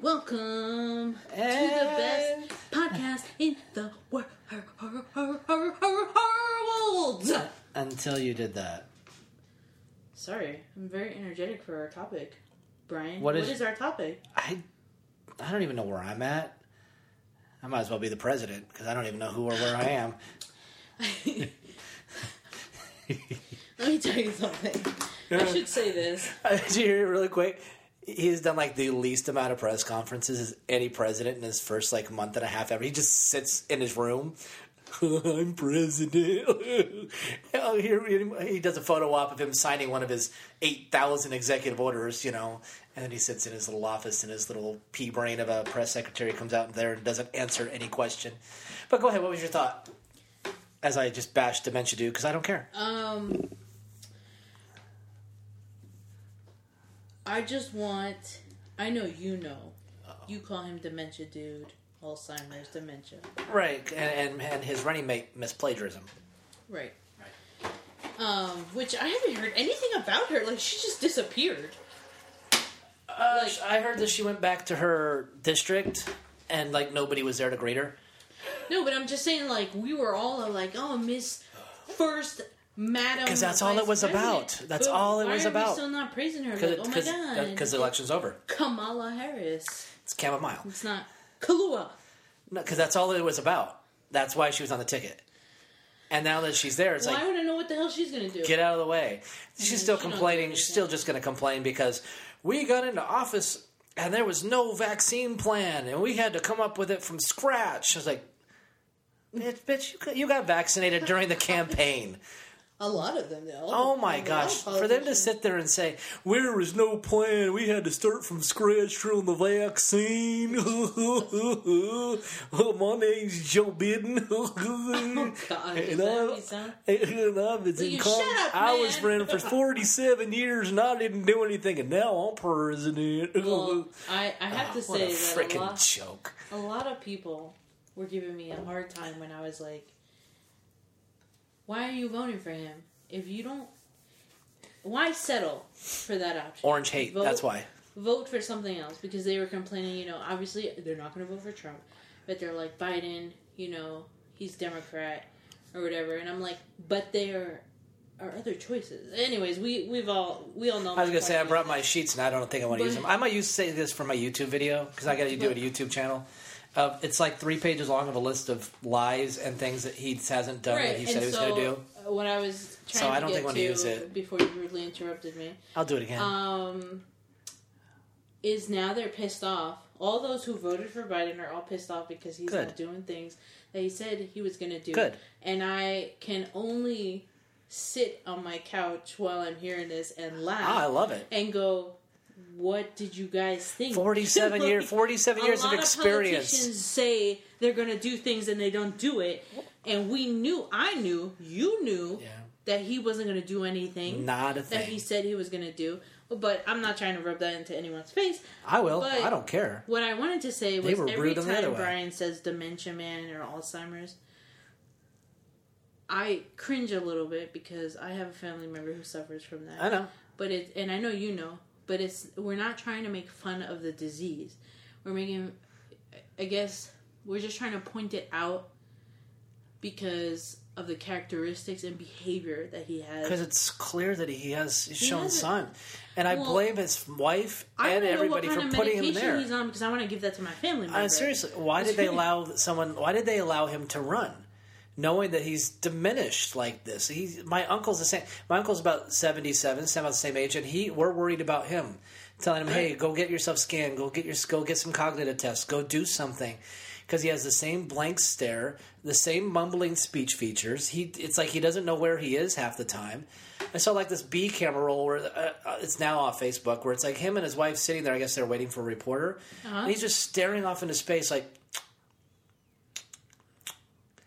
welcome to the best podcast in the wor- her- her- her- her- her- world. Until you did that. Sorry, I'm very energetic for our topic. Brian, What what is- is our topic? I I don't even know where I'm at. I might as well be the president because I don't even know who or where I am. Let me tell you something. I should say this. Did you hear it really quick? He's done like the least amount of press conferences as any president in his first like month and a half ever. He just sits in his room. I'm president. Oh, he does a photo op of him signing one of his eight thousand executive orders, you know, and then he sits in his little office and his little pea brain of a press secretary comes out there and doesn't answer any question. But go ahead. What was your thought? As I just bashed Dementia Dude because I don't care. Um, I just want. I know you know. You call him dementia, dude. Alzheimer's, dementia. Right, and and, and his running mate missed plagiarism. Right. Right. Um, which I haven't heard anything about her. Like she just disappeared. Uh, Like- I heard that she went back to her district, and like nobody was there to greet her. No, but I'm just saying, like we were all like, "Oh, Miss First Madam," 'Cause that's all it was about. That's But all it why was are about. Still not praising her. Because Like, oh my god, because the election's over. Kamala Harris. It's chamomile. It's not Kahlua. No, because that's all it was about. That's why she was on the ticket. And now that she's there, it's Well, I like want to know what the hell she's gonna do. get out of the way. She's still she complaining. She's still just going to complain because we got into office and there was no vaccine plan, and we had to come up with it from scratch. I was like. Bitch, bitch, you got- you got vaccinated during the campaign. A lot of them, though. Oh my gosh! For them to sit there and say there was no plan, we had to start from scratch from the vaccine. my name's Joe Biden. Oh God, and I, what you sound? and I was Will in up, I was running for forty-seven years, and I didn't do anything, and now I'm president. Well, I, I have to ah, say a a freaking joke! a lot of people were giving me a hard time when I was like, "Why are you voting for him? If you don't, why settle for that option? Orange hate. Vote- That's why. Vote for something else because they were complaining. You know, obviously they're not going to vote for Trump, but they're like Biden. You know, he's Democrat or whatever, and I'm like, but there are other choices. Anyways, we we've all we all know. I was gonna say I brought my sheets and I don't think I want to use them. I might use say this for my YouTube video because I got to do a YouTube channel. Uh, it's like three pages long of a list of lies and things that he hasn't done that he said and he was going to do. When I was trying So I don't think I wanna to use it. before you rudely interrupted me, I'll do it again. um, is now they're pissed off. All those who voted for Biden are all pissed off because he's Good. not doing things that he said he was going to do. Good. And I can only sit on my couch while I'm hearing this and laugh Ah, I love it. and go, "What did you guys think?" Forty-seven year, forty-seven years of experience. politicians say they're going to do things and they don't do it, and we knew, I knew, you knew Yeah. that he wasn't going to do anything Not a thing that he said he was going to do. But I'm not trying to rub that into anyone's face. I will. but- I don't care. What I wanted to say was every time. Brian says dementia man or Alzheimer's, I cringe a little bit because I have a family member who suffers from that I know. but it and I know you know, but it's we're not trying to make fun of the disease. We're making I guess we're just trying to point it out because of the characteristics and behavior that he has. Because it's clear that he has he's He shown son, and I blame his wife I and wanna know what everybody kind for of putting him medication there. he's on because I want to give that to my family. Uh, seriously, why did they allow someone? Why did they allow him to run, knowing that he's diminished like this? He's my uncle's the same. My uncle's about seventy-seven, same about the same age, and he we're worried about him, telling him, "Hey, go get yourself scanned. Go get your go get some cognitive tests. Go do something." Because he has the same blank stare, the same mumbling speech features. He, it's like he doesn't know where he is half the time. I saw like this B camera roll where uh, uh, it's now off Facebook, where it's like him and his wife sitting there. I guess they're waiting for a reporter, and he's just staring off into space, like,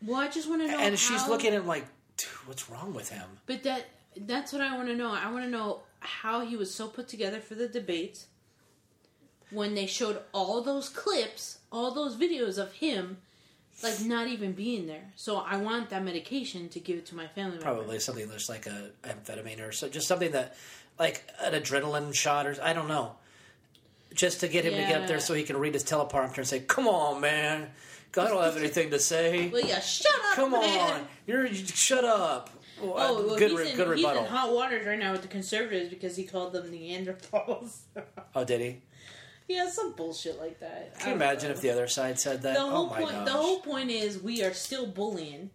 Well, I just want to know. and she's how- looking at him like, dude, what's wrong with him? But that that's what I want to know. I want to know how he was so put together for the debates when they showed all those clips, all those videos of him like not even being there. So I want that medication to give it to my family member. Probably something that's like a amphetamine or so, just something that, like an adrenaline shot or I don't know. Just just to get him to get up there so he can read his teleprompter and say, "Come on, man, I don't have anything to say. Well, yeah, shut up. Come man. on, you're shut up." Well, uh, Oh, well, good, he's, re- in, good he's rebuttal. in hot waters right now with the conservatives because he called them Neanderthals. oh, did he? yeah, some bullshit like that. Can you imagine if the other side said that? the whole oh my point? gosh. The whole point is we are still bullying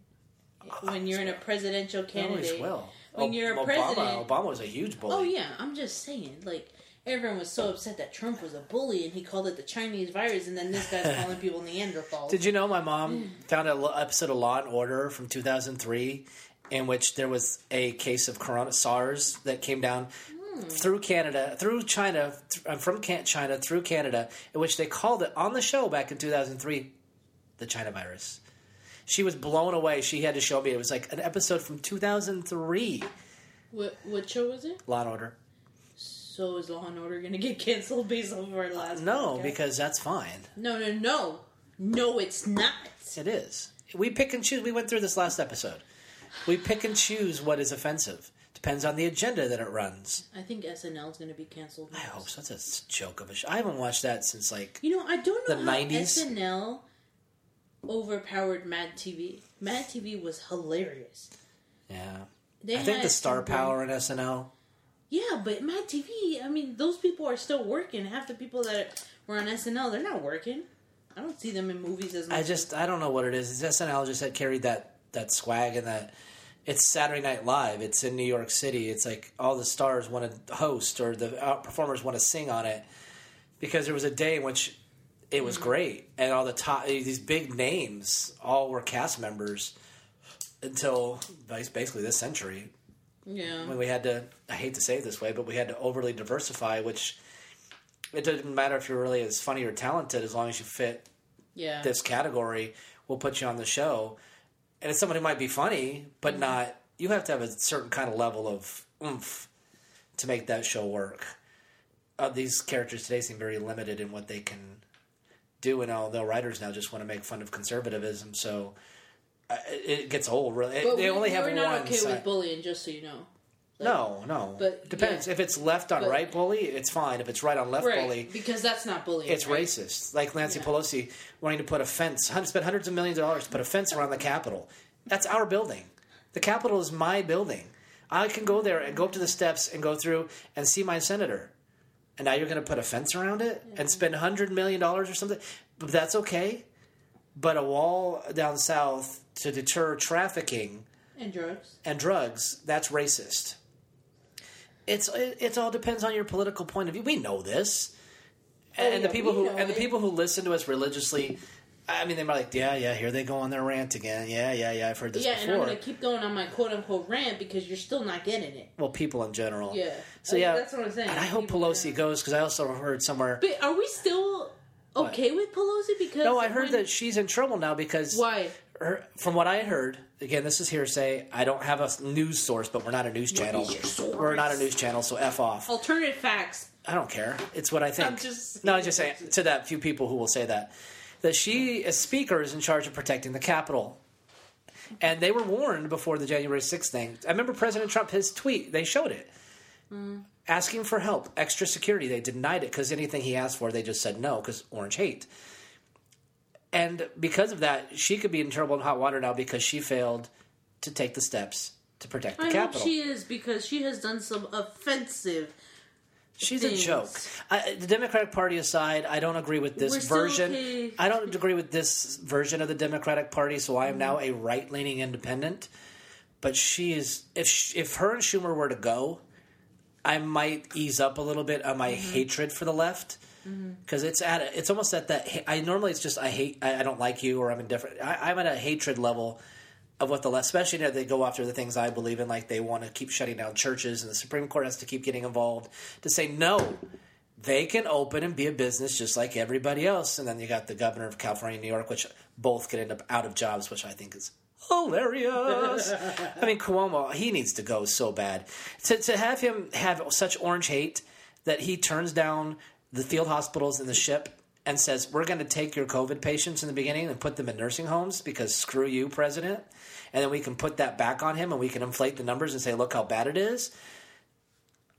when you're in a presidential They always candidate. will. When you're a Obama, president- Obama was a huge bully. Oh yeah, I'm just saying. Like everyone was so upset that Trump was a bully and he called it the Chinese virus, and then this guy's calling people Neanderthals. Did you know my mom found an episode of Law and Order from 2003 in which there was a case of corona SARS that came down hmm. through Canada, through China, th- from China through Canada, in which they called it on the show back in 2003 the China virus. She was blown away. She had to show me. It was like an episode from 2003, what, what show was it? Law and Order. So is Law and Order going to get canceled based off of our uh, last? No, podcast? because that's fine. no, no, no, no, it's not. It is. We pick and choose. We went through this last episode. We pick and choose what is offensive. Depends on the agenda that it runs. I think SNL is going to be canceled. I hope so. That's a joke of a show. I haven't watched that since like You know, I don't know The how 90s? SNL overpowered Mad TV. Mad TV was hilarious. yeah. They I think the star power in SNL. Yeah, but my TV. I mean, those people are still working. Half the people that were on SNL, they're not working. I don't see them in movies as much. I just I don't know what it is. It's SNL just had carried that that swag and that. It's Saturday Night Live. It's in New York City. It's like all the stars want to host or the performers want to sing on it because there was a day in which it was mm-hmm. great and all the top these big names all were cast members until basically this century yeah. when we had to I hate to say it this way, but we had to overly diversify, which it doesn't matter if you're really as funny or talented as long as you fit Yeah. this category, we'll put you on the show. And it's someone who might be funny, but Mm-hmm. not you have to have a certain kind of level of oomph to make that show work. Uh, these characters today seem very limited in what they can do, and although writers now just want to make fun of conservatism, so it it gets old. Really, but they we, only have we're one not okay side. with bullying, just so you know. No, no. But, depends. yeah. If it's left on But- right bully, it's fine. If it's right on left Right, bully, because that's not bullying. it's right? racist. Like Nancy Yeah. Pelosi wanting to put a fence, hun- spend hundreds of millions of dollars to put a fence around the Capitol. That's our building. The Capitol is my building. I can go there and go up to the steps and go through and see my senator. And now you're going to put a fence around it and spend hundred million dollars or something. But that's okay. But a wall down south to deter trafficking And drugs. and drugs, that's racist. It's it, it all depends on your political point of view. We know this, oh, and, Oh, the yeah, people who and the people who listen to us religiously. I mean, they're like, yeah, yeah, here they go on their rant again. Yeah, yeah, yeah. I've heard this Yeah, and I'm going to keep going on my quote unquote rant because you're still not getting it. well, people in general. Yeah. So I- yeah, that's what I'm saying. And I hope People- Pelosi goes because I also heard somewhere. But are we still okay with Pelosi? Because No, I heard when- that she's in trouble now because Why? Her, from what I heard, again, this is hearsay. I don't have a news source, but we're not a news channel. your? We're not a news channel, so f off. Alternative facts. I don't care. It's what I think. I'm just- no, I'm just saying to that few people who will say that that she, as speaker, is in charge of protecting the Capitol. And they were warned before the January 6th thing. I remember President Trump, his tweet, they showed it. Hmm. Asking for help, extra security. They denied it because anything he asked for, they just said no because orange hate. And because of that, she could be in trouble in hot water now because she failed to take the steps to protect the I Capitol. hope she is because she has done some offensive. She's things. a joke. I, the Democratic Party aside, I don't agree with this We're version. okay. I don't agree with this version of the Democratic Party, so I am now Mm-hmm. a right-leaning independent. But she is if sh if her and Schumer were to go, I might ease up a little bit on my Mm-hmm. hatred for the left Mm-hmm. because it's at a, it's almost at that. I normally it's just I hate I, I don't like you or I'm indifferent. I, I'm at a hatred level of what the left, especially if they go after the things I believe in, like they want to keep shutting down churches, and the Supreme Court has to keep getting involved to say no. They can open and be a business just like everybody else, and then you got the governor of California, and New York, which both could end up out of jobs, which I think is hilarious. I mean, Cuomo, he needs to go so bad. To to have him have such orange hate that he turns down the field hospitals and the ship and says, We're going to take your COVID patients in the beginning and put them in nursing homes because screw you, president. And then we can put that back on him and we can inflate the numbers and say, Look how bad it is.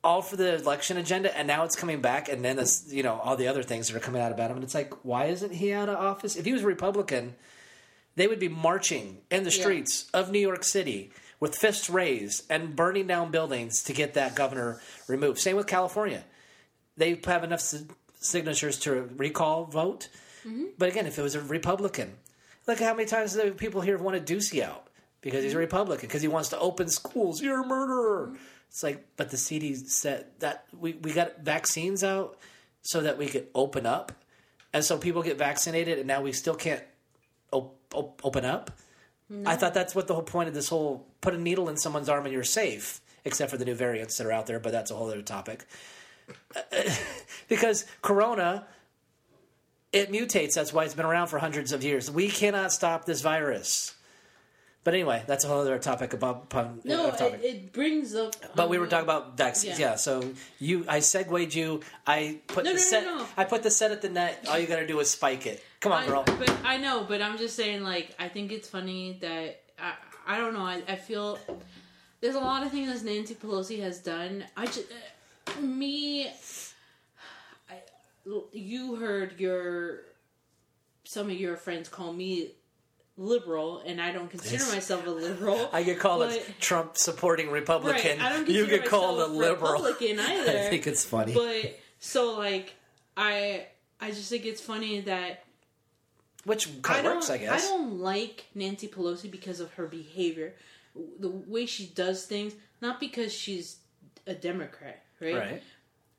all for the election agenda, and now it's coming back, and then this, you know all the other things that are coming out about him, and it's like, why isn't he out of office? If he was a Republican, they would be marching in the Yeah. streets of New York City with fists raised and burning down buildings to get that governor removed. Same with California. They have enough si- signatures to recall vote. Mm-hmm. But again, if it was a Republican, look at how many times the people here have wanted Ducey out because he's a mm-hmm. Republican, because he wants to open schools. You're a murderer. Mm-hmm. It's like, but the CD said that we, we got vaccines out so that we could open up. And so people get vaccinated, and now we still can't op- op- open up. I thought that's what the whole point of this whole put a needle in someone's arm and you're safe, except for the new variants that are out there, but that's a whole other topic. because Corona, it mutates. That's why it's been around for hundreds of years. We cannot stop this virus. But anyway, that's a whole other topic about pun. No, uh, topic. it, it brings up. But we were um, talking about vaccines, yeah. yeah. So you, I segued you. I put No, the no, no, set. no. I put the set at the net. All you got to do is spike it. Come on, I, girl. But I know, but I'm just saying, like, I think it's funny that I, I don't know. I, I feel there's a lot of things that Nancy Pelosi has done. I just uh, me, I, you heard your some of your friends call me liberal, and I don't consider myself a liberal. I get called a Trump supporting Republican. Right, I don't you get called a liberal. Republican either. I think it's funny. But so like I I just think it's funny that Which I kind of works, I guess. I don't like Nancy Pelosi because of her behavior, the way she does things, not because she's a Democrat, right? right.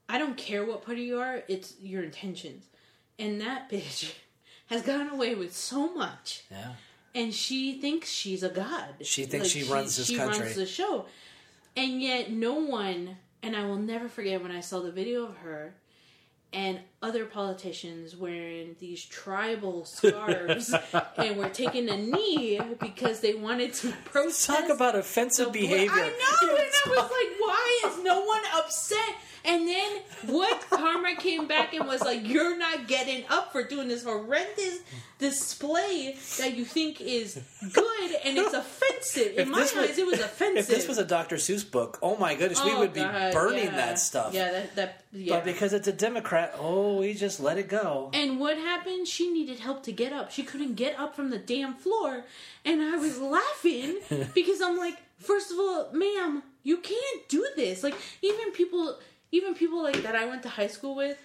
I don't care what party you are; it's your intentions, and that bitch has gotten away with so much, Yeah. and she thinks she's a god. She thinks she runs this she country. runs the show, and yet no one. And I will never forget when I saw the video of her and other politicians wearing these tribal scarves and were taking a knee because they wanted to protest. Talk about offensive behavior. I know, and I was like, is no one upset? And then what Karma came back and was like, You're not getting up for doing this horrendous display that you think is good and it's offensive. In If my was- eyes, it was offensive. If this was a Dr. Seuss book, oh my goodness, we Oh, would be burning yeah. that stuff. Yeah, that, that yeah. But because it's a Democrat, oh, we just let it go. And what happened? She needed help to get up. She couldn't get up from the damn floor. And I was laughing because I'm like, first of all, ma'am, you can't do this. Like even people even people like that I went to high school with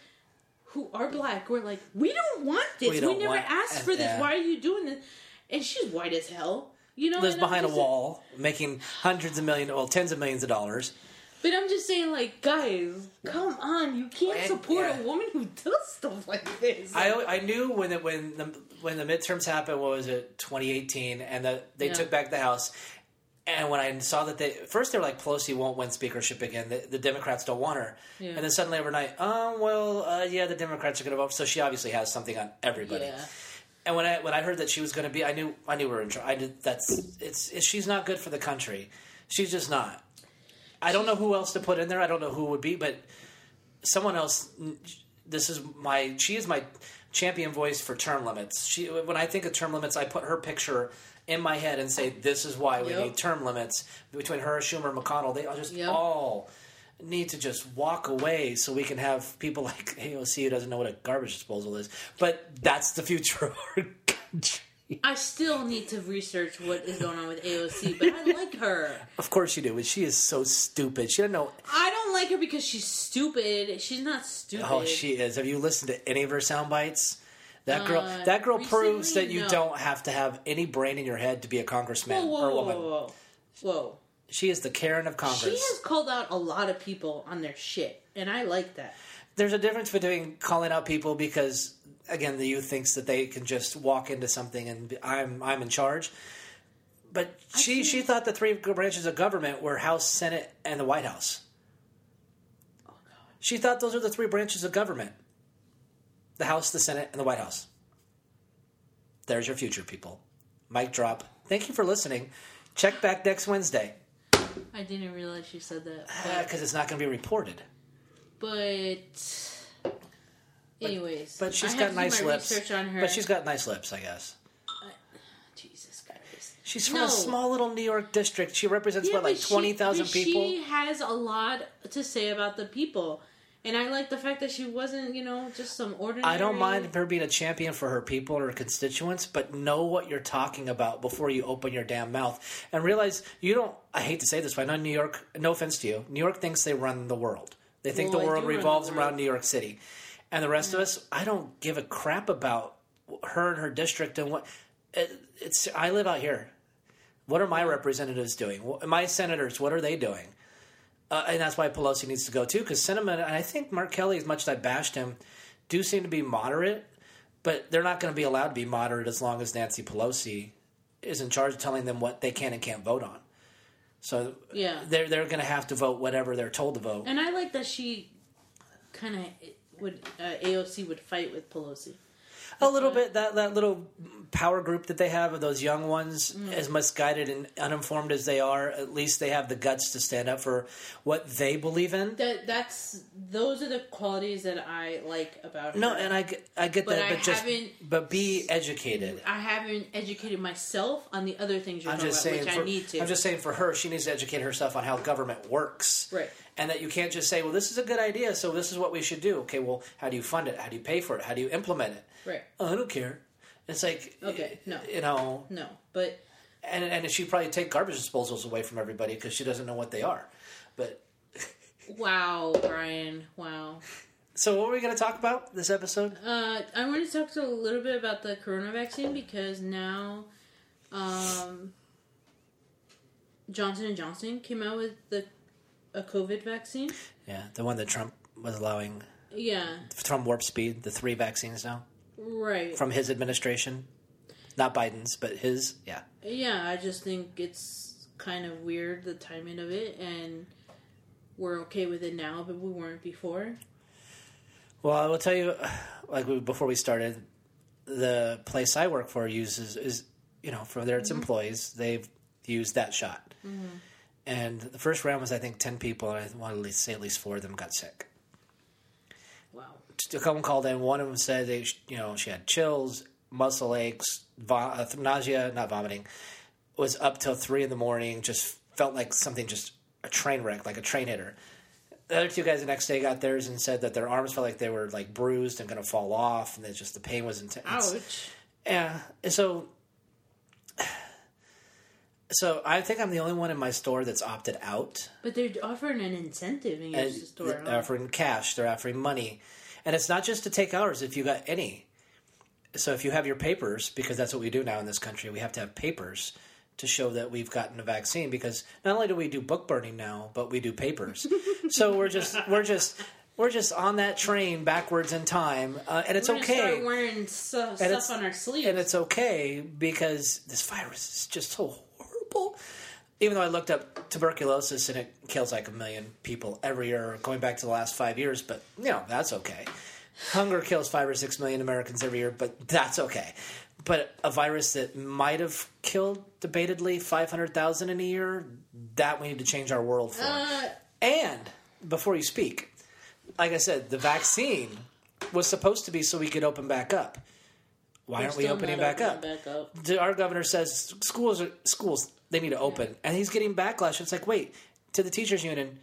who are black were like, We don't want this. We We, never asked for this. Why are you doing this? And she's white as hell. You know, Lives behind a wall, making hundreds of million, well, tens of millions of dollars. But I'm just saying, like, guys, come on! You can't And- support yeah. a woman who does stuff like this. I, I knew when it, when the when the midterms happened, what was it, 2018, and the, they Yeah. took back the House. And when I saw that they first they were like Pelosi won't win speakership again, the, the Democrats don't want her, Yeah. and then suddenly overnight, oh well, uh, yeah, the Democrats are going to vote. So she obviously has something on everybody. yeah. And when I when I heard that she was going to be, I knew I knew we were in trouble. I did that's it's, it's she's not good for the country. She's just not. I don't know who else to put in there. I don't know who would be, but someone else. This is my she is my champion voice for term limits. She when I think of term limits, I put her picture in my head and say this is why we Yep. need term limits between her, Schumer, McConnell. They all just Yep. all need to just walk away so we can have people like AOC who doesn't know what a garbage disposal is. But that's the future of our country. I still need to research what is going on with AOC, but I like her. Of course you do, but she is so stupid. She doesn't know. I don't like her because she's stupid. She's not oh, stupid. Oh, she is. Have you listened to any of her sound bites? That girl. Uh, that girl proves that you no. don't have to have any brain in your head to be a congressman Whoa, whoa, or a woman. whoa, whoa, whoa! She is the Karen of Congress. She has called out a lot of people on their shit, and I like that. There's a difference between calling out people because again the youth thinks that they can just walk into something and be, I'm I'm in charge. But she she thought the three branches of government were House, Senate, and the White House. Oh god! She thought those are the three branches of government: the House, the Senate, and the White House. There's your future, people. Mic drop. Thank you for listening. Check back next Wednesday I didn't realize you said that. Ah, because it's not going to be reported. But, anyways, But she's I got nice lips. But she's got nice lips, I guess. Jesus Christ. She's from No. a small little New York district. She represents Yeah, what, like twenty thousand people. She has a lot to say about the people, and I like the fact that she wasn't, you know, just some ordinary. I don't mind her being a champion for her people and her constituents, but know what you're talking about before you open your damn mouth and realize you don't. I hate to say this, but I know New York. No offense to you, New York thinks they run the world. They think Well, the world run the revolves world. around New York City, and the rest of us. I don't give a crap about her and her district and what. It, it's. I live out here. What are my representatives doing? My senators, what are they doing? Uh, and that's why Pelosi needs to go too, because Sinema, and I think Mark Kelly, as much as I bashed him, do seem to be moderate, but they're not going to be allowed to be moderate as long as Nancy Pelosi is in charge of telling them what they can and can't vote on. So Yeah. they're they're going to have to vote whatever they're told to vote. And I like that she kind of would uh, AOC would fight with Pelosi. A little bit that that little power group that they have of those young ones, Mm. as misguided and uninformed as they are, at least they have the guts to stand up for what they believe in. That that's those are the qualities that I like about her. No, and I, get- I get But that, I but just but be educated. I haven't educated myself on the other things you're I'm talking just about, saying. which For, I need to. I'm just saying for her, she needs to educate herself on how government works, Right. And that you can't just say, "Well, this is a good idea, so this is what we should do." Okay, well, how do you fund it? How do you pay for it? How do you implement it? right. Oh, I don't care. It's like Okay, no. you know, No, but and and she probably take garbage disposals away from everybody because she doesn't know what they are. But wow, Brian, wow. so, what were we going to talk about this episode? Uh, I want to talk to a little bit about the corona vaccine because now, um, Johnson and Johnson came out with the a COVID vaccine. Yeah, the one that Trump was allowing Yeah, from warp speed, the three vaccines now right. from his administration, not Biden's, but his. Yeah. Yeah, I just think it's kind of weird the timing of it, and we're okay with it now, but we weren't before. Well, I will tell you, like before we started, the place I work for uses is you know for their its mm-hmm. employees they've used that shot, mm-hmm. And the first round was I think ten people, and I want to say at least four of them got sick. Wow. A couple called in. One of them said they you know she had chills, muscle aches, uh, nausea, not vomiting, was up till three in the morning. Just felt like something just a train wreck, like a train hit her. The other two guys the next day got theirs and said that their arms felt like they were like bruised and going to fall off, and that just the pain was intense. Ouch. Yeah. And so, so I think I'm the only one in my store that's opted out. But they're offering an incentive in your store. they're huh? offering cash. They're offering money, and it's not just to take ours. If you got any, so if you have your papers, because that's what we do now in this country, we have to have papers to show that we've gotten a vaccine. Because not only do we do book burning now, but we do papers. so we're just we're just we're just on that train backwards in time, uh, and it's okay. Wearing stuff on our sleeves. and it's okay because this virus is just so horrible. Even though I looked up tuberculosis and it kills like a million people every year, going back to the last five years, but you know that's okay. Hunger kills five or six million Americans every year, but that's okay. But a virus that might have killed debatedly five hundred thousand in a year, that we need to change our world for. Uh, And before you speak, like I said, the vaccine was supposed to be so we could open back up. Why we're aren't we opening back up? Back up. Our governor says schools are schools they need to open, and he's getting backlash. It's like, wait, to the teachers union,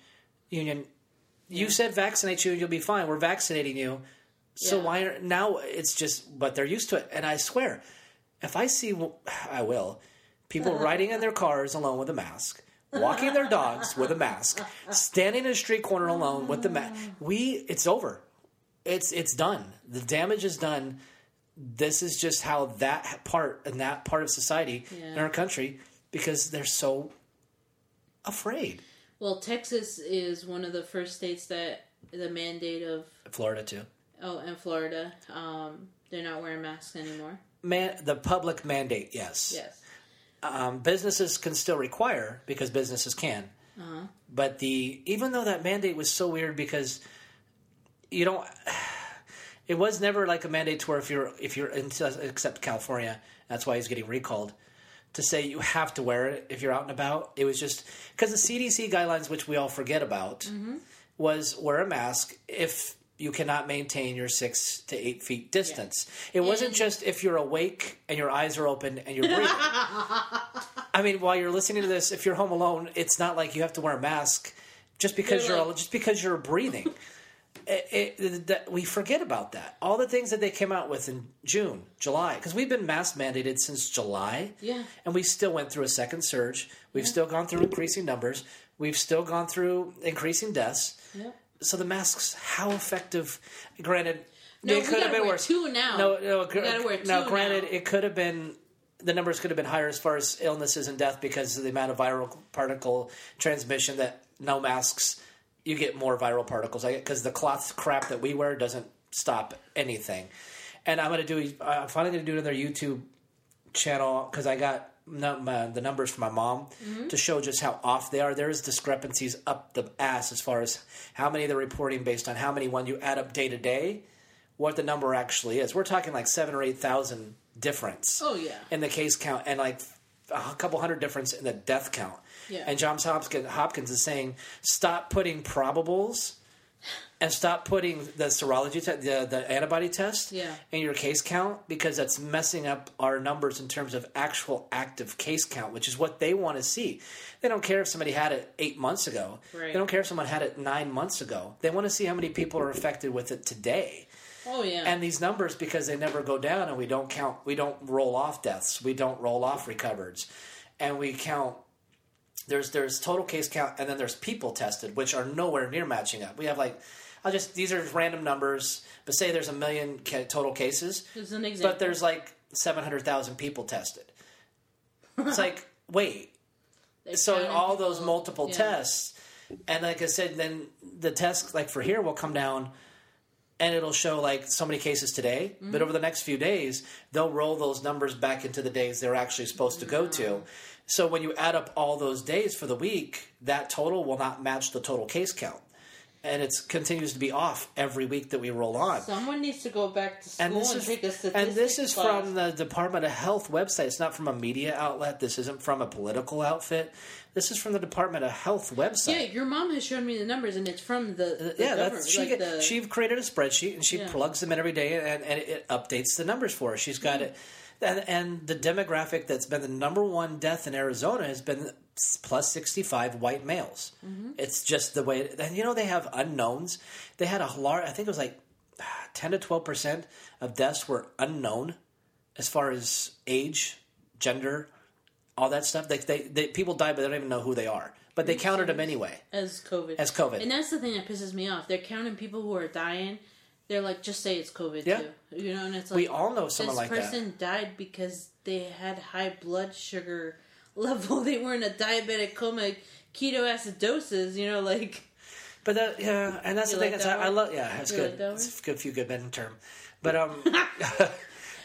union, you said vaccinate you and you'll be fine. We're vaccinating you, so Yeah. why are now? It's just, but they're used to it. And I swear, if I see, I will, people riding in their cars alone with a mask. Walking their dogs with a mask, standing in a street corner alone with the mask. We, it's over. It's it's done. The damage is done. This is just how that part and that part of society in our country because they're so afraid. Well, Texas is one of the first states that the mandate of Florida too. oh, and Florida, um, they're not wearing masks anymore. Man, the public mandate, yes. Yes. Um, businesses can still require because businesses can. Uh-huh. But the even though that mandate was so weird because you don't, it was never like a mandate to where if you're if you're in, except California, that's why he's getting recalled. To say you have to wear it if you're out and about, it was just because the CDC guidelines, which we all forget about, Mm-hmm. was wear a mask if you cannot maintain your six to eight feet distance. It wasn't just if you're awake and your eyes are open and you're breathing. I mean, while you're listening to this, if you're home alone, it's not like you have to wear a mask just because They're you're like- just because you're breathing. It, it, that we forget about that. All the things that they came out with in June, July, because we've been mask mandated since July. Yeah. and we still went through a second surge. We've still gone through increasing numbers. We've still gone through increasing deaths. Yep. So the masks, how effective? Granted, No, it could have been worse. two now. No, no, We gotta wear no. two Granted, now. it could have been the numbers could have been higher as far as illnesses and death because of the amount of viral particle transmission. That no masks, you get more viral particles. Because the cloth crap that we wear doesn't stop anything. And I'm gonna do. I'm finally gonna do another YouTube channel because I got uh, the numbers from my mom Mm-hmm. to show just how off they are. There's discrepancies up the ass as far as how many they're reporting based on how many when you add up day to day, what the number actually is. We're talking like seven or eight thousand difference Oh yeah. in the case count and like a couple hundred difference in the death count. Yeah. And Johns Hopkins, Hopkins is saying stop putting probables and stop putting the serology te- the the antibody test Yeah. in your case count because that's messing up our numbers in terms of actual active case count, which is what they want to see. They don't care if somebody had it eight months ago. Right. They don't care if someone had it nine months ago. They want to see how many people are affected with it today. Oh yeah. And these numbers, because they never go down, and we don't count, we don't roll off deaths, we don't roll off recovereds, and we count. There's there's total case count, and then there's people tested, which are nowhere near matching up. We have like, I'll just these are random numbers, but say there's a million ca- total cases, There's an example. but there's like seven hundred thousand people tested. It's like wait, They so all those multiple yeah. tests and like i said then the test like for here will come down and it'll show like so many cases today Mm-hmm. but over the next few days they'll roll those numbers back into the days they're actually supposed to go to so when you add up all those days for the week that total will not match the total case count and it continues to be off every week that we roll on Someone needs to go back to school and and, this is take a statistics and this is class. from the Department of Health website. It's not from a media outlet. This isn't from a political outfit. This is from the Department of Health website. Yeah, your mom has shown me the numbers, and it's from the, the yeah, that's she. like get- the, she created a spreadsheet and she Yeah. plugs them in every day, and, and it updates the numbers for her. She's got Mm-hmm. it, and, and the demographic that's been the number one death in Arizona has been plus sixty five white males. Mm-hmm. It's just the way, and you know they have unknowns. They had a large, I think it was like ten to twelve percent of deaths were unknown as far as age, gender, all that stuff. Like they, they people die, but they don't even know who they are. But they counted them anyway. as COVID. As COVID. And that's the thing that pisses me off. They're counting people who are dying. They're like, just say it's COVID Yeah. too. You know, and it's like We all know someone this like that. person died because they had high blood sugar level. They were in a diabetic coma, ketoacidosis. You know, like But that, yeah, and that's You the thing. like It's, that I, I love, yeah, it's You good. like that it's a good few good men term, but um,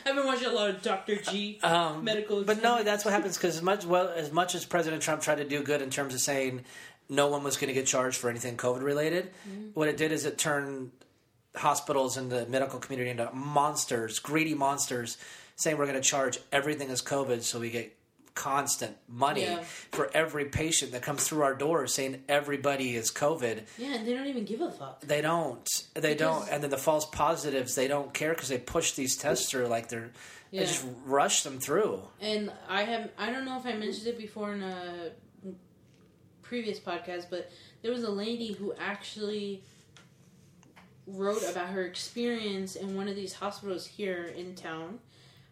I've been watching a lot of Doctor G medical. Um, but no, that's what happens because as much well as much as President Trump tried to do good in terms of saying no one was going to get charged for anything COVID related, Mm-hmm. what it did is it turned hospitals and the medical community into monsters, greedy monsters, saying we're going to charge everything as COVID, so we get constant money Yeah. for every patient that comes through our door saying everybody is COVID. yeah, and they don't even give a fuck. They don't. They Because- don't. And then the false positives, they don't care because they push these tests through like they're. Yeah. They just rush them through. And I have I don't know if I mentioned it before in a previous podcast, but there was a lady who actually wrote about her experience in one of these hospitals here in town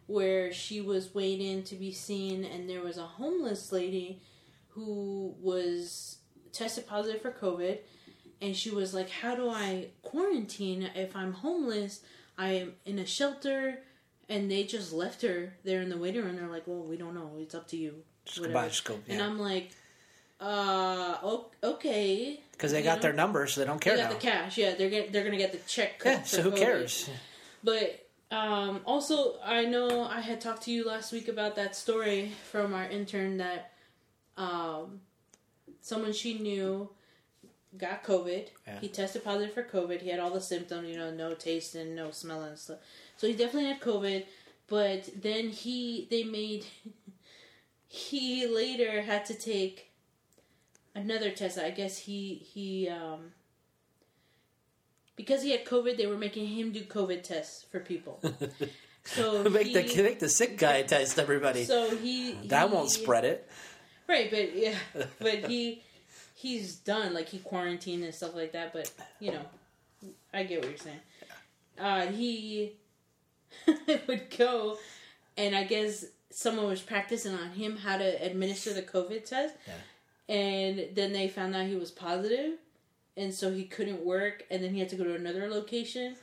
where she was waiting to be seen and there was a homeless lady who was tested positive for COVID and she was like, How do I quarantine if I'm homeless? I'm in a shelter and they just left her there in the waiting room. They're like, Well, we don't know. It's up to you. Just Whatever. goodbye, just go. And I'm like, uh, okay. Because they got know? their numbers, so they don't care They got now. the cash. Yeah, they're get, they're gonna get the check. Yeah, so who COVID. cares? But um, also, I know I had talked to you last week about that story from our intern that um, someone she knew got COVID. Yeah. He tested positive for COVID. He had all the symptoms, you know, no taste and no smell and stuff. So he definitely had COVID. But then he, they made, he later had to take another test. I guess he he um, because he had COVID, they were making him do COVID tests for people. So make the make the sick guy test everybody. So he that he- won't spread it. Right, but yeah, but he he's done like he quarantined and stuff like that. But you know, I get what you're saying. Uh, he would go, and I guess someone was practicing on him how to administer the COVID test, and then they found out he was positive, and so he couldn't work, and then he had to go to another location.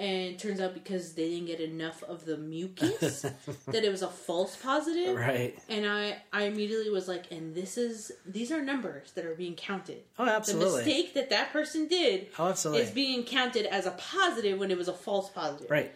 And turns out because they didn't get enough of the mucus, that it was a false positive. Right. And I, I immediately was like, and this is these are numbers that are being counted. Oh, absolutely. The mistake that that person did Oh, absolutely. is being counted as a positive when it was a false positive. Right.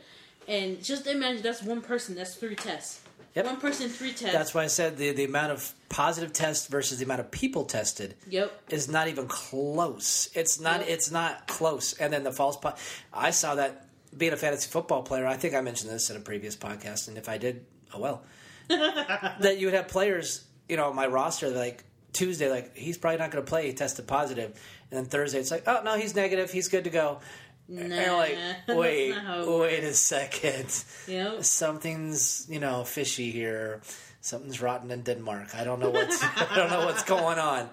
And just imagine that's one person. That's three tests. Yep. One person, three tests. That's why I said the the amount of positive tests versus the amount of people tested Yep. is not even close. It's not. Yep. It's not close. And then the false. Po- I saw that being a fantasy football player. I think I mentioned this in a previous podcast, and if I did, oh well. that you would have players, you know, on my roster like Tuesday, like he's probably not going to play. He tested positive, and then Thursday it's like, oh no, he's negative. He's good to go. And you're like, wait, that's not how it wait a second. Yep. Something's you know fishy here. Something's rotten in Denmark. I don't know what's I don't know what's going on.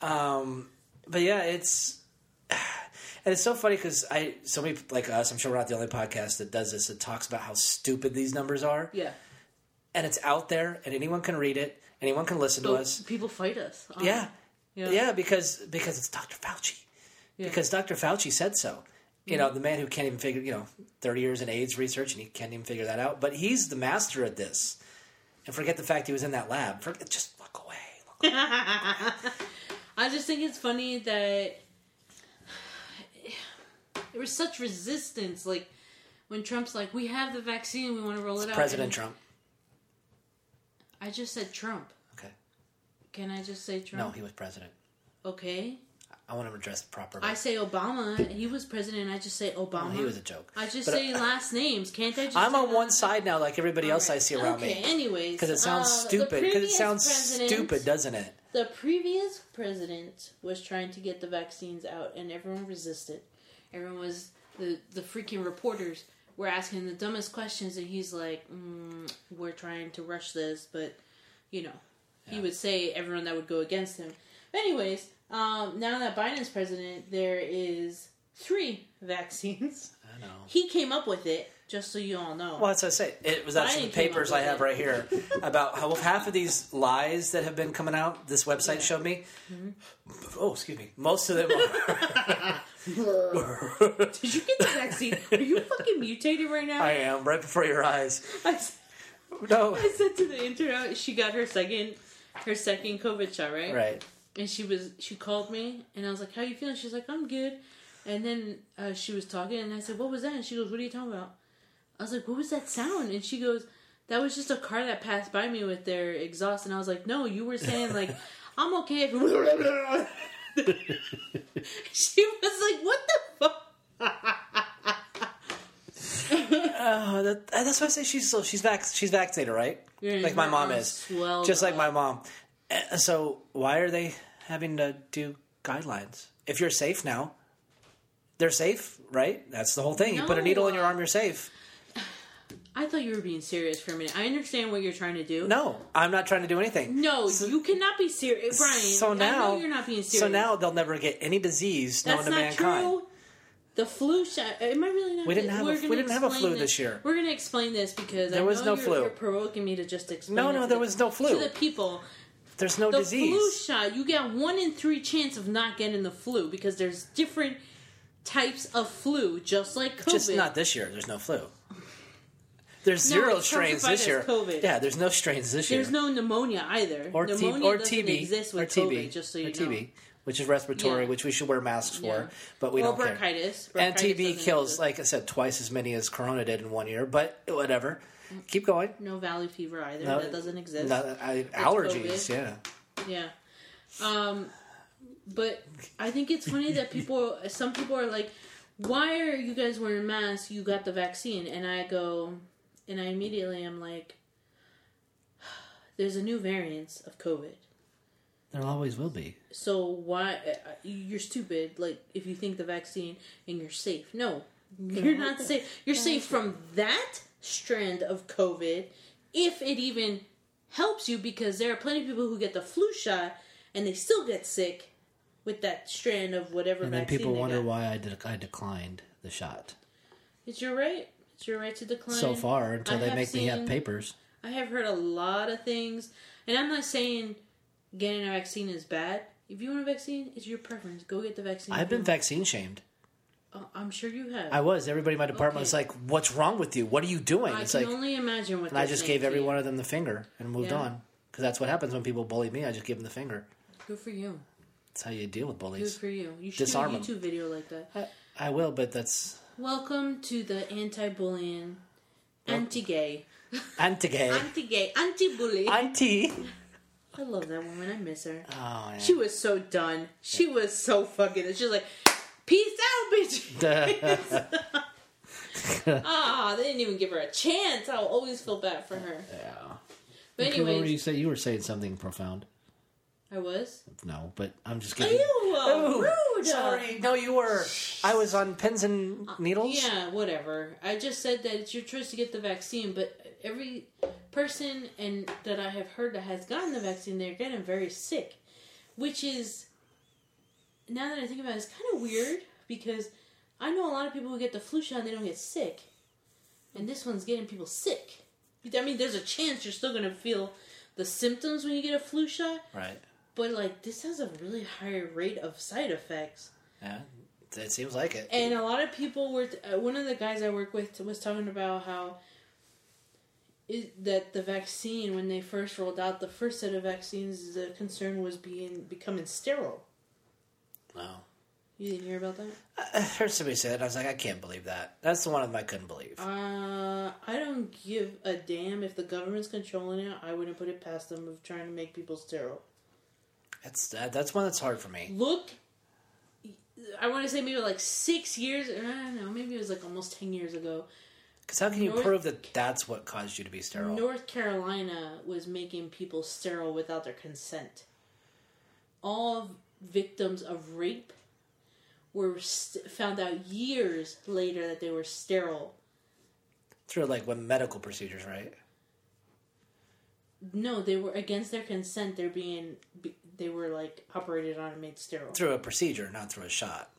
Um, but yeah, it's and it's so funny because I so many like us. I'm sure we're not the only podcast that does this. That talks about how stupid these numbers are, Yeah. and it's out there, and anyone can read it. Anyone can listen to us. people fight us. Yeah. it. yeah, because because it's Dr. Fauci. Yeah. Because Dr. Fauci said so. You know, the man who can't even figure, you know, 30 years in AIDS research and he can't even figure that out. But he's the master at this. And forget the fact he was in that lab. Forget, just look away. Look away. I just think it's funny that there was such resistance. Like when Trump's like, "We have the vaccine, we want to roll it out." President Trump. I just said Trump. Okay. Can I just say Trump? No, he was president. Okay. I want him addressed properly. I say Obama. He was president. I just say Obama. he was a joke. I just But, say uh, last names. Can't I just? I'm on one side now, like everybody else I see around me. okay, me. anyways. Because it sounds uh, stupid. Because it sounds stupid, doesn't it? The previous president was trying to get the vaccines out, and everyone resisted. Everyone was the the freaking reporters were asking the dumbest questions, and he's like, mm, "We're trying to rush this," but you know, he Yeah. would say everyone that would go against him. But anyways, um, now that Biden's president, there is three vaccines. I know. He came up with it, just so you all know. Well, that's what I say. It was actually Biden the papers I have it. right here about how half of these lies that have been coming out. This website showed me. Mm-hmm. Oh, excuse me. Most of them are. Did you get the vaccine? Are you fucking mutated right now? I am right before your eyes. I s- No. I said to the intern, she got her second, her second COVID shot, right? Right. And she was, she called me, and I was like, "How you feeling?" She's like, "I'm good." And then uh, she was talking, and I said, "What was that?" And she goes, "What are you talking about?" I was like, "What was that sound?" And she goes, "That was just a car that passed by me with their exhaust." And I was like, "No, you were saying like, I'm okay." If she was like, "What the fuck?" Oh, that, that's why I say she's so she's vac- she's vaccinated, right? Yeah, like my mom is, just like my mom. Uh, So why are they having to do guidelines? If you're safe now, they're safe, right? That's the whole thing. You put a needle in your uh, arm, you're safe. I thought you were being serious for a minute. I understand what you're trying to do. No, I'm not trying to do anything. No, you cannot be serious, Brian. So I now know you're not being serious. So now they'll never get any disease known that's to not mankind. true. The flu shot. Am I really not? We didn't have a- we didn't have a flu this year. We're going to explain this because There I was know no you're, flu. You're provoking me to just explain. No, no, there was no flu. To the people, There's no the disease. flu shot. You get one in three chance of not getting the flu because there's different types of flu, just like COVID. Just not this year. There's no flu. There's No, zero strains this year. COVID. Yeah, there's no strains this year. There's no pneumonia either. or T- pneumonia or TB exist with or TB COVID, just so you or know. TB, which is respiratory, Yeah. which we should wear masks for, Yeah. but we or don't care. bronchitis. And TB kills, exist. like I said, twice as many as Corona did in one year. But whatever, keep going. no valley fever either. No, that doesn't exist. No, I, allergies, COVID. yeah. Yeah. Um, but I think it's funny that people, some people are like, why are you guys wearing masks? You got the vaccine. And I go, and I immediately am like, there's a new variant of COVID. There always will be. So why uh, you're stupid? Like if you think the vaccine and you're safe, no, you're not safe. You're safe from that strand of COVID, if it even helps you, because there are plenty of people who get the flu shot and they still get sick with that strand of whatever And then people wonder got. why I, did, I declined the shot. It's your right. It's your right to decline. So far, until I they make me have papers. I have heard a lot of things, and I'm not saying getting a vaccine is bad. If you want a vaccine, it's your preference. Go get the vaccine. I've been vaccine shamed. Oh, I'm sure you have. I was. Everybody in my department Okay. was like, "What's wrong with you? What are you doing?" I it's can like, only imagine what. and I just gave every one of them the finger and moved Yeah. on. Because that's what happens when people bully me. I just give them the finger. Good for you. That's how you deal with bullies. Good for you. You should Disarm do a. YouTube video like that. I, I will, but that's Welcome to the anti-bullying, anti-gay, anti-gay, anti-gay, anti-bully. anti. I love that woman. I miss her. Oh, yeah. She was so done. She was so fucking. She was like, "Peace out, bitch." Ah, they didn't even give her a chance. I'll always feel bad for her. yeah. But were you saying? You were saying something profound. I was. No, but I'm just kidding. Ew, Ooh, rude. Sorry, no, you were. I was on pins and needles. Yeah, whatever. I just said that it's your choice to get the vaccine, but every person and that I have heard that has gotten the vaccine, they're getting very sick, which is now that I think about it, it's kind of weird because I know a lot of people who get the flu shot and they don't get sick, and this one's getting people sick. I mean, there's a chance you're still gonna feel the symptoms when you get a flu shot, Right. but like this has a really high rate of side effects. Yeah. It seems like it. And a lot of people were. Uh, one of the guys I work with was talking about how is that the vaccine when they first rolled out the first set of vaccines, the concern was being becoming sterile. No. You didn't hear about that? I heard somebody say it. I was like, I can't believe that. That's the one of them I couldn't believe. Uh, I don't give a damn if the government's controlling it. I wouldn't put it past them of trying to make people sterile. That's that, that's one that's hard for me. Look, I want to say maybe like six years. I don't know. Maybe it was like almost ten years ago. Because how can you North- prove that that's what caused you to be sterile? North Carolina was making people sterile without their consent. All victims of rape were st- found out years later that they were sterile. Through like what medical procedures, right? No, they were against their consent. They're being they were like operated on and made sterile. Through a procedure, not through a shot.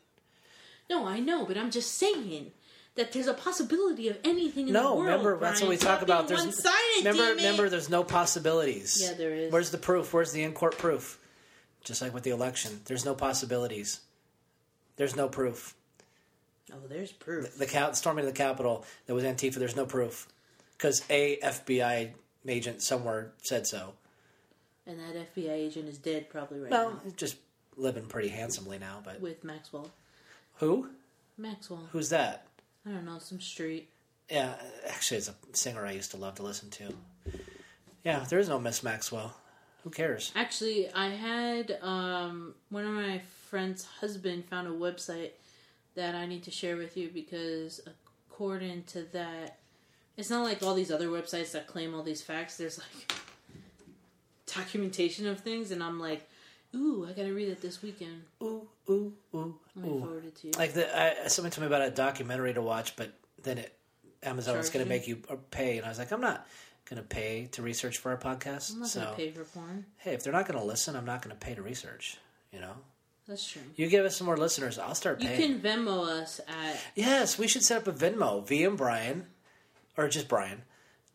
No, I know, but I'm just saying that there's a possibility of anything in the world. No, remember that's what we talk about. There's remember remember there's no possibilities. Yeah, there is. Where's the proof? Where's the in court proof? Just like with the election, there's no possibilities. There's no proof. Oh, there's proof. The count storming of the Capitol that was Antifa. There's no proof because a FBI agent somewhere said so. And that FBI agent is dead probably right No, now he's just living pretty handsomely now. But with Maxwell. who? Maxwell. Who's that? I don't know, some street. Yeah, actually, it's a singer I used to love to listen to. Yeah, there is no Miss Maxwell. Who cares? Actually, I had um, one of my friend's husband found a website that I need to share with you because according to that, it's not like all these other websites that claim all these facts. There's like documentation of things, and I'm like, ooh, I gotta read it this weekend. Ooh, ooh, ooh, Let me ooh. forward it to you. Like the, I, someone told me about a documentary to watch, but then it Amazon was going to make you uh, pay, and I was like, I'm not going to pay to research for our podcast. I'm not so gonna pay for porn. hey, if they're not going to listen, I'm not going to pay to research. You know, That's true. you give us some more listeners, I'll start paying. You can Venmo us at Yes, we should set up a Venmo, V and Brian, or just Brian.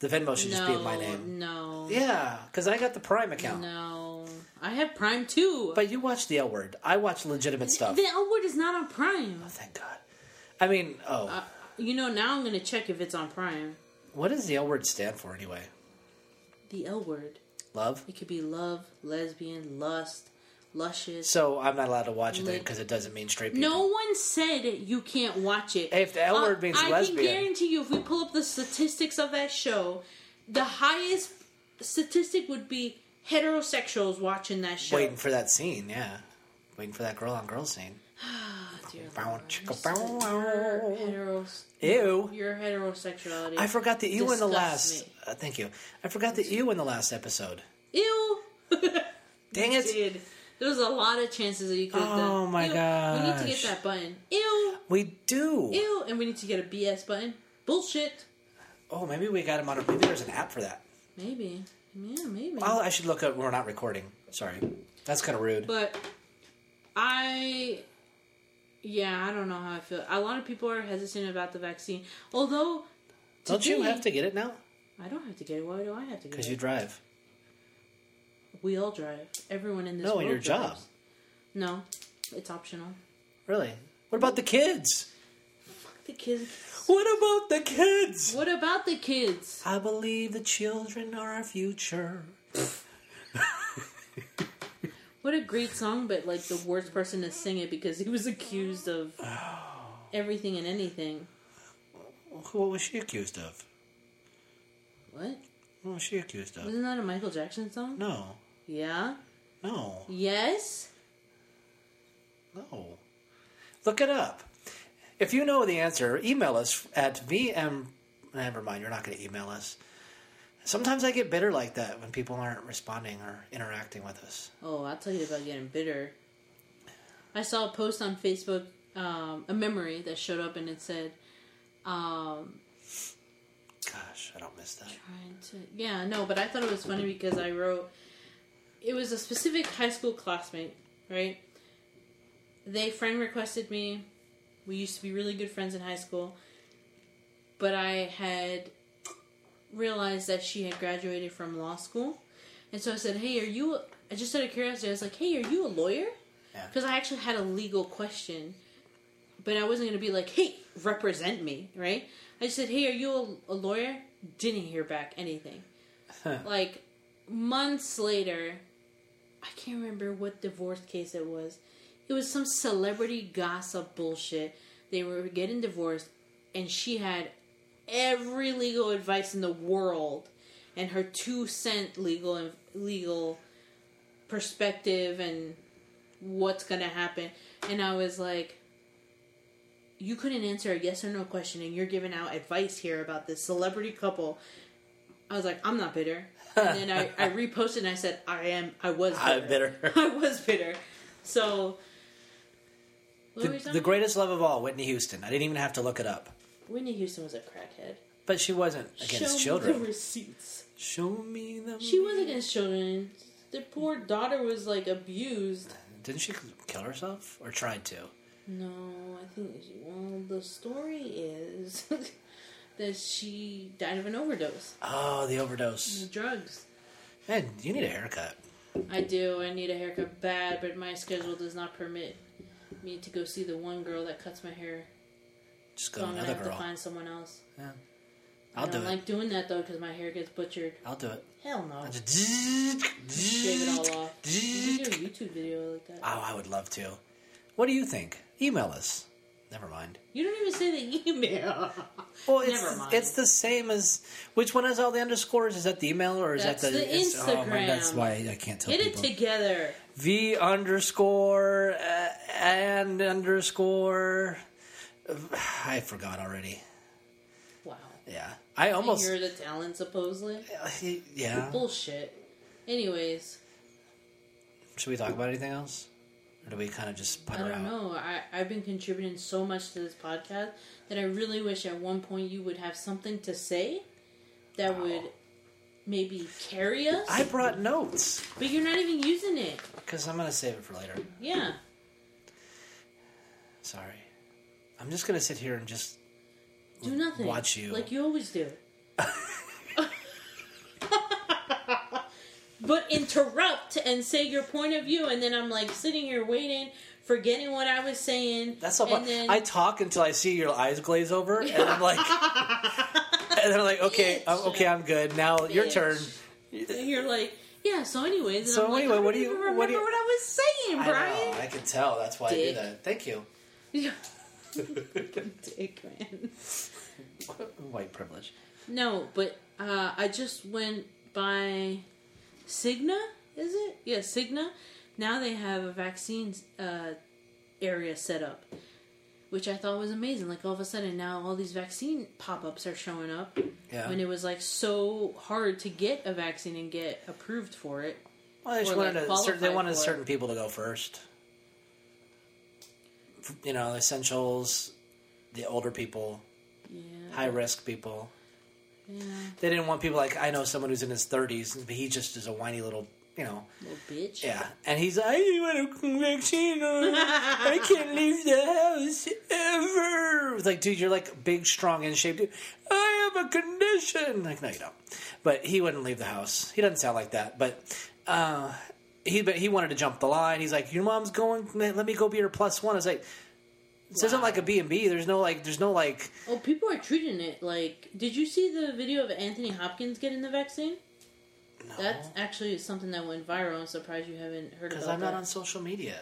The Venmo should just be in my name. no, Yeah, because I got the Prime account. no. I have Prime too. But you watch the L word. I watch legitimate stuff. the L word is not on Prime. Thank God. I mean, oh, Uh, you know, now I'm gonna check if it's on Prime. What does the L word stand for anyway? The L word. Love. It could be love, lesbian, lust, luscious. So I'm not allowed to watch it then because it doesn't mean straight people. No one said you can't watch it. Hey, if the L Uh, word means I lesbian, can guarantee you, if we pull up the statistics of that show, the highest statistic would be heterosexuals watching that show. waiting for that scene, yeah, waiting for that girl on girl scene. Dear Bow, Lord, chicka, you're so- bow, your wow. heteros- Ew. Your heterosexuality. I forgot the ew in the last. Uh, thank you. I forgot the ew in the last episode. Ew. Dang it! did. There was a lot of chances that you could have done. Oh, my Ew, We need to get that button. Ew, We do. ew, and we need to get a BS button. Bullshit. Oh, maybe we got him on. A, maybe there's an app for that. Maybe. Yeah, maybe. Well, I should look up. We're not recording. Sorry, that's kind of rude. But I, yeah, I don't know how I feel. A lot of people are hesitant about the vaccine. Although, Don't you have to get it now? I don't have to get it. Why do I have to get it? Because you drive. We all drive. Everyone in this No, world in your job. No, it's optional. Really? What about the kids? The kids. What about the kids? What about the kids? I believe the children are our future. What a great song, but like the worst person to sing it because he was accused of oh. everything and anything. What was she accused of? What? What was she accused of? Wasn't that a Michael Jackson song? No, Yeah. no, Yes. no. Look it up. If you know the answer, email us at VM. Never mind, you're not going to email us. Sometimes I get bitter like that when people aren't responding or interacting with us. Oh, I'll tell you about getting bitter. I saw a post on Facebook, um, a memory that showed up, and it said, um, Gosh, I don't miss that. trying to yeah no but i thought it was funny because i wrote it was a specific high school classmate right they friend requested me we used to be really good friends in high school but i had realized that she had graduated from law school. And so i said hey are you i just out of curiosity i was like hey are you a lawyer? Yeah. because i actually had a legal question but i wasn't going to be like hey represent me right? I just said hey are you a, a lawyer? Didn't hear back anything. Like months later i can't remember what divorce case it was. It was some celebrity gossip bullshit. They were getting divorced and she had every legal advice in the world and her two cent legal legal perspective and what's gonna happen and i was like you couldn't answer a yes or no question and you're giving out advice here about this celebrity couple i was like i'm not bitter and then I, I reposted and i said i am i was bitter. I'm bitter. i was bitter so what were we The, the greatest love of all, Whitney Houston. I didn't even have to look it up. Whitney houston was a crackhead But she wasn't against Show me the children. receipts Show me the. she was against children the poor daughter was like abused Didn't she kill herself or tried to? No, I think well the story is that she died of an overdose Oh, the overdose. of drugs. Man, you need a haircut. I do. I need a haircut bad, but my schedule does not permit me to go see the one girl that cuts my hair. Just go So I'm gonna another have to find someone else. Yeah. I I'll don't do it. like doing that though because my hair gets butchered. I'll do it. Hell no. I'll just Shave it all off. You can do a YouTube video like that. Oh, I would love to. What do you think? Email us. Never mind. You don't even say the email. Well, it's Never mind. it's the same as which one has all the underscores? Is that the email or is That's that the, the it's- Oh, man, that's why I can't tell Get it people. together. v underscore uh, and underscore. I forgot already. Wow. Yeah, I almost. You're the talent supposedly. Uh, yeah. Bullshit. Anyways, Should we talk about anything else, or do we kind of just I putter don't out? know. I, I've been contributing so much to this podcast that I really wish at one point you would have something to say that would maybe carry us. I brought notes but you're not even using it. because I'm gonna save it for later. Yeah. Sorry, I'm just gonna sit here and just Do nothing. Watch you. Like you always do. but interrupt and say your point of view, and then I'm like sitting here waiting, forgetting what I was saying. That's and then- I talk until I see your eyes glaze over, and I'm like, and I'm like, okay, I'm, okay, I'm good. Now your turn. And you're like, yeah. So, anyways, and So I'm like, anyway, I what don't you- even what do you- what I was saying, I Brian? know, I can tell. That's why I do that. Thank you. Yeah. Dick, man. White privilege. No, but uh, I just went by Cigna. Is it? Yeah, Cigna. Now they have a vaccine uh, area set up, which I thought was amazing. Like all of a sudden now, all these vaccine pop-ups are showing up Yeah. when it was like so hard to get a vaccine and get approved for it. Well, they just wanted like, a certain, they wanted certain people to go first. You know, essentials, the older people, Yeah. high risk people. Yeah. They didn't want people like I know someone who's in his thirties, but he just is a whiny little, you know, Little bitch. yeah. And he's like, I want a vaccine. I can't leave the house ever. It's like, dude, you're like big, strong, in shape, dude. I have a condition. Like, no, you don't. But he wouldn't leave the house. He doesn't sound like that. But uh, he, but he wanted to jump the line. He's like, your mom's going. man, Let me go be her plus one. I was like. This isn't like a B and B. There's no like. There's no like. Oh, people are treating it like. Did you see the video of Anthony Hopkins getting the vaccine? No, That's actually something that went viral. I'm surprised you haven't heard about. because I'm that. not on social media.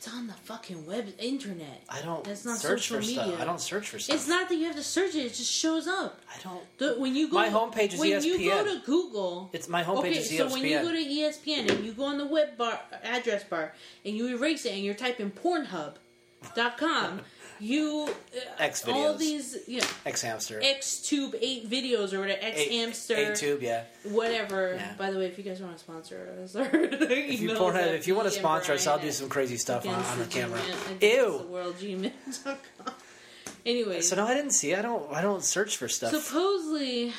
It's on the fucking web internet. I don't That's not search social for stuff. media. I don't search for stuff. It's not that you have to search it; it just shows up. I don't. The, when you go, My homepage is when you go to Google. It's my homepage okay, is E so when you go to ESPN and you go on the web bar address bar and you erase it and you're typing Pornhub.com, you uh, X all these yeah X hamster. X Tube eight videos or whatever X hamster A tube, yeah. whatever. Yeah. By the way, if you guys want to sponsor us, If you Pornhub, if you want to sponsor us, I'll do some crazy stuff on, on the camera. The Ew. world gmail.com. Anyways, So no, I didn't see. I don't. I don't search for stuff. supposedly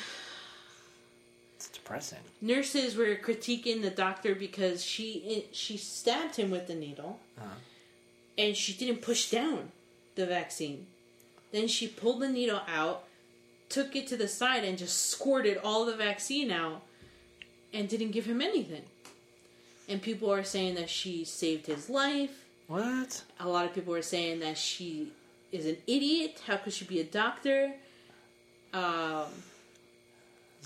it's depressing. nurses were critiquing the doctor because she she stabbed him with the needle, Uh-huh. and she didn't push down the vaccine. Then she pulled the needle out, took it to the side, and just squirted all the vaccine out, and didn't give him anything. And people are saying that she saved his life. What? A lot of people are saying that she is an idiot. How could she be a doctor? Um,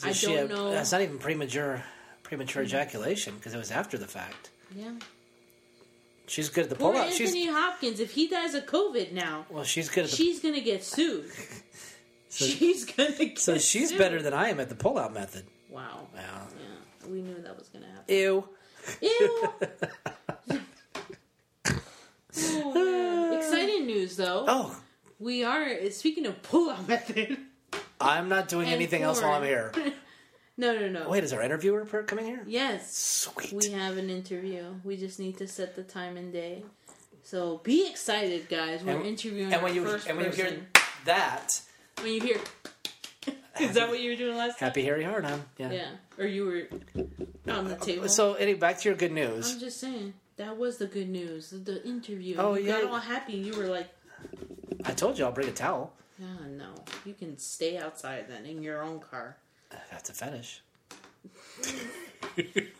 I don't a- know. That's not even premature premature ejaculation because it was after the fact. yeah. She's good at the Poor pull out. She's Anthony Hopkins. If he dies of COVID now, well. She's good at the. she's gonna get sued. So- she's gonna get so she's sued. better than I am at the pull out method. Wow. Wow. Yeah, we knew that was gonna happen. Ew. Ew. Oh. Exciting news, though. Oh, We are speaking of pull-out method. I'm not doing anything else while I'm here. no, no, no. Wait, is our interviewer coming here? Yes, Sweet. we have an interview. We just need to set the time and day. So be excited, guys. We're And- interviewing and when you first and when you person. hear that, when you hear, is that what you were doing last time? happy Harry Hardon. Yeah. Yeah, or you were on the table. So, anyway, back to your good news. I'm just saying that was the good news. The, interview. Oh, you got all happy. You were like, I told you I'll bring a towel. "Ah, no, you can stay outside then in your own car." That's a fetish.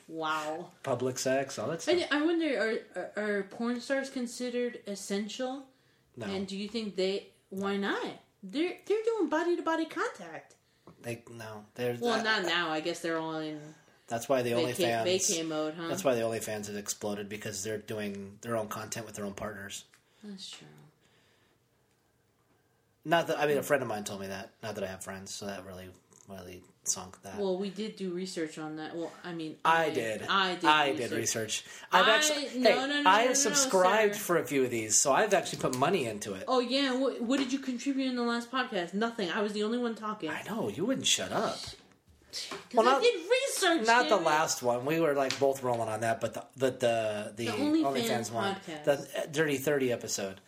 Wow. Public sex, all that stuff. I, I wonder, are, are porn stars considered essential? No, And do you think they? Why not? They're they're doing body to body contact. they no. They're Well, uh, not now. I guess they're all in That's why the OnlyFans. vacay mode, huh? That's why the OnlyFans has exploded because they're doing their own content with their own partners. That's true. Not that I mean, a friend of mine told me that. Not that I have friends, so that really, really sunk that. Well, we did do research on that. Well, I mean, I did. I did. I research. did research. I've I- actually. no, hey, no, no, I no, have no, subscribed sir. for a few of these, so I've actually put money into it. Oh yeah, what, what did you contribute in the last podcast? Nothing. I was the only one talking. I know you wouldn't shut up. Well, I not- did research. Not the it. last one. We were like both rolling on that, but the the the, the, The OnlyFans OnlyFans one, podcast. the Dirty Thirty episode.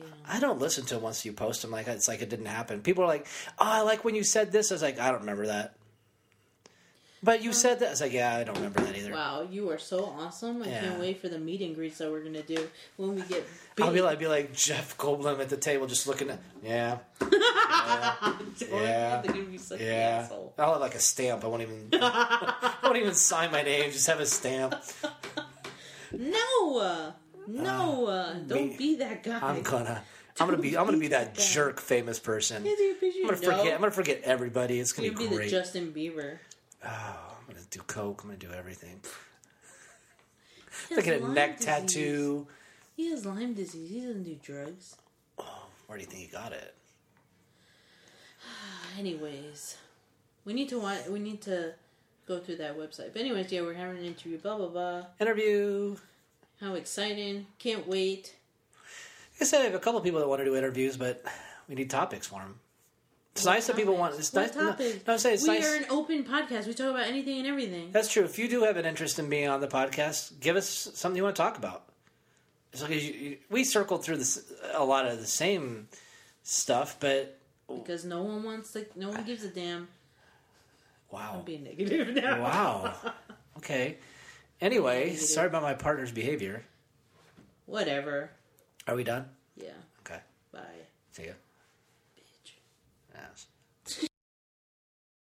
Yeah. I don't listen to once you post them. Like it's like it didn't happen. People are like, "Oh, I like when you said this." I was like, "I don't remember that." But you said that. I was like, "Yeah, I don't remember that either." Wow, you are so awesome! I Yeah. can't wait for the meet and greets that we're gonna do when we get big. I'll be like, be like Jeff Goldblum at the table, just looking at, yeah, yeah, yeah. asshole. I'll have like a stamp. I won't even, I won't even sign my name. Just have a stamp. No, no, uh, don't me- be that guy. I'm gonna, I'm gonna be, I'm gonna be that jerk famous person. Can I take a picture? I'm gonna forget. I'm gonna forget everybody. It's gonna be be the great. Justin Bieber. Oh, I'm gonna do coke. I'm gonna do everything. Look has at a neck disease. tattoo. He has Lyme disease. He doesn't do drugs. Where do you think he got it? Anyways, we need to watch. We need to go through that website. But anyways, yeah, we're having an interview. Blah blah blah. Interview. How exciting! Can't wait. I said, I have a couple people that want to do interviews, but we need topics for them. It's nice that people want. It's What nice. No, no. I'm saying it's we nice. are an open podcast. We talk about anything and everything. That's true. If you do have an interest in being on the podcast, give us something you want to talk about. It's like you, you, we circled through this a lot of the same stuff, but Because no one wants to. No one gives a damn. wow, I'm being negative now. wow, okay. Anyway, sorry about my partner's behavior. Whatever. Are we done? Yeah. Okay. Bye. See ya.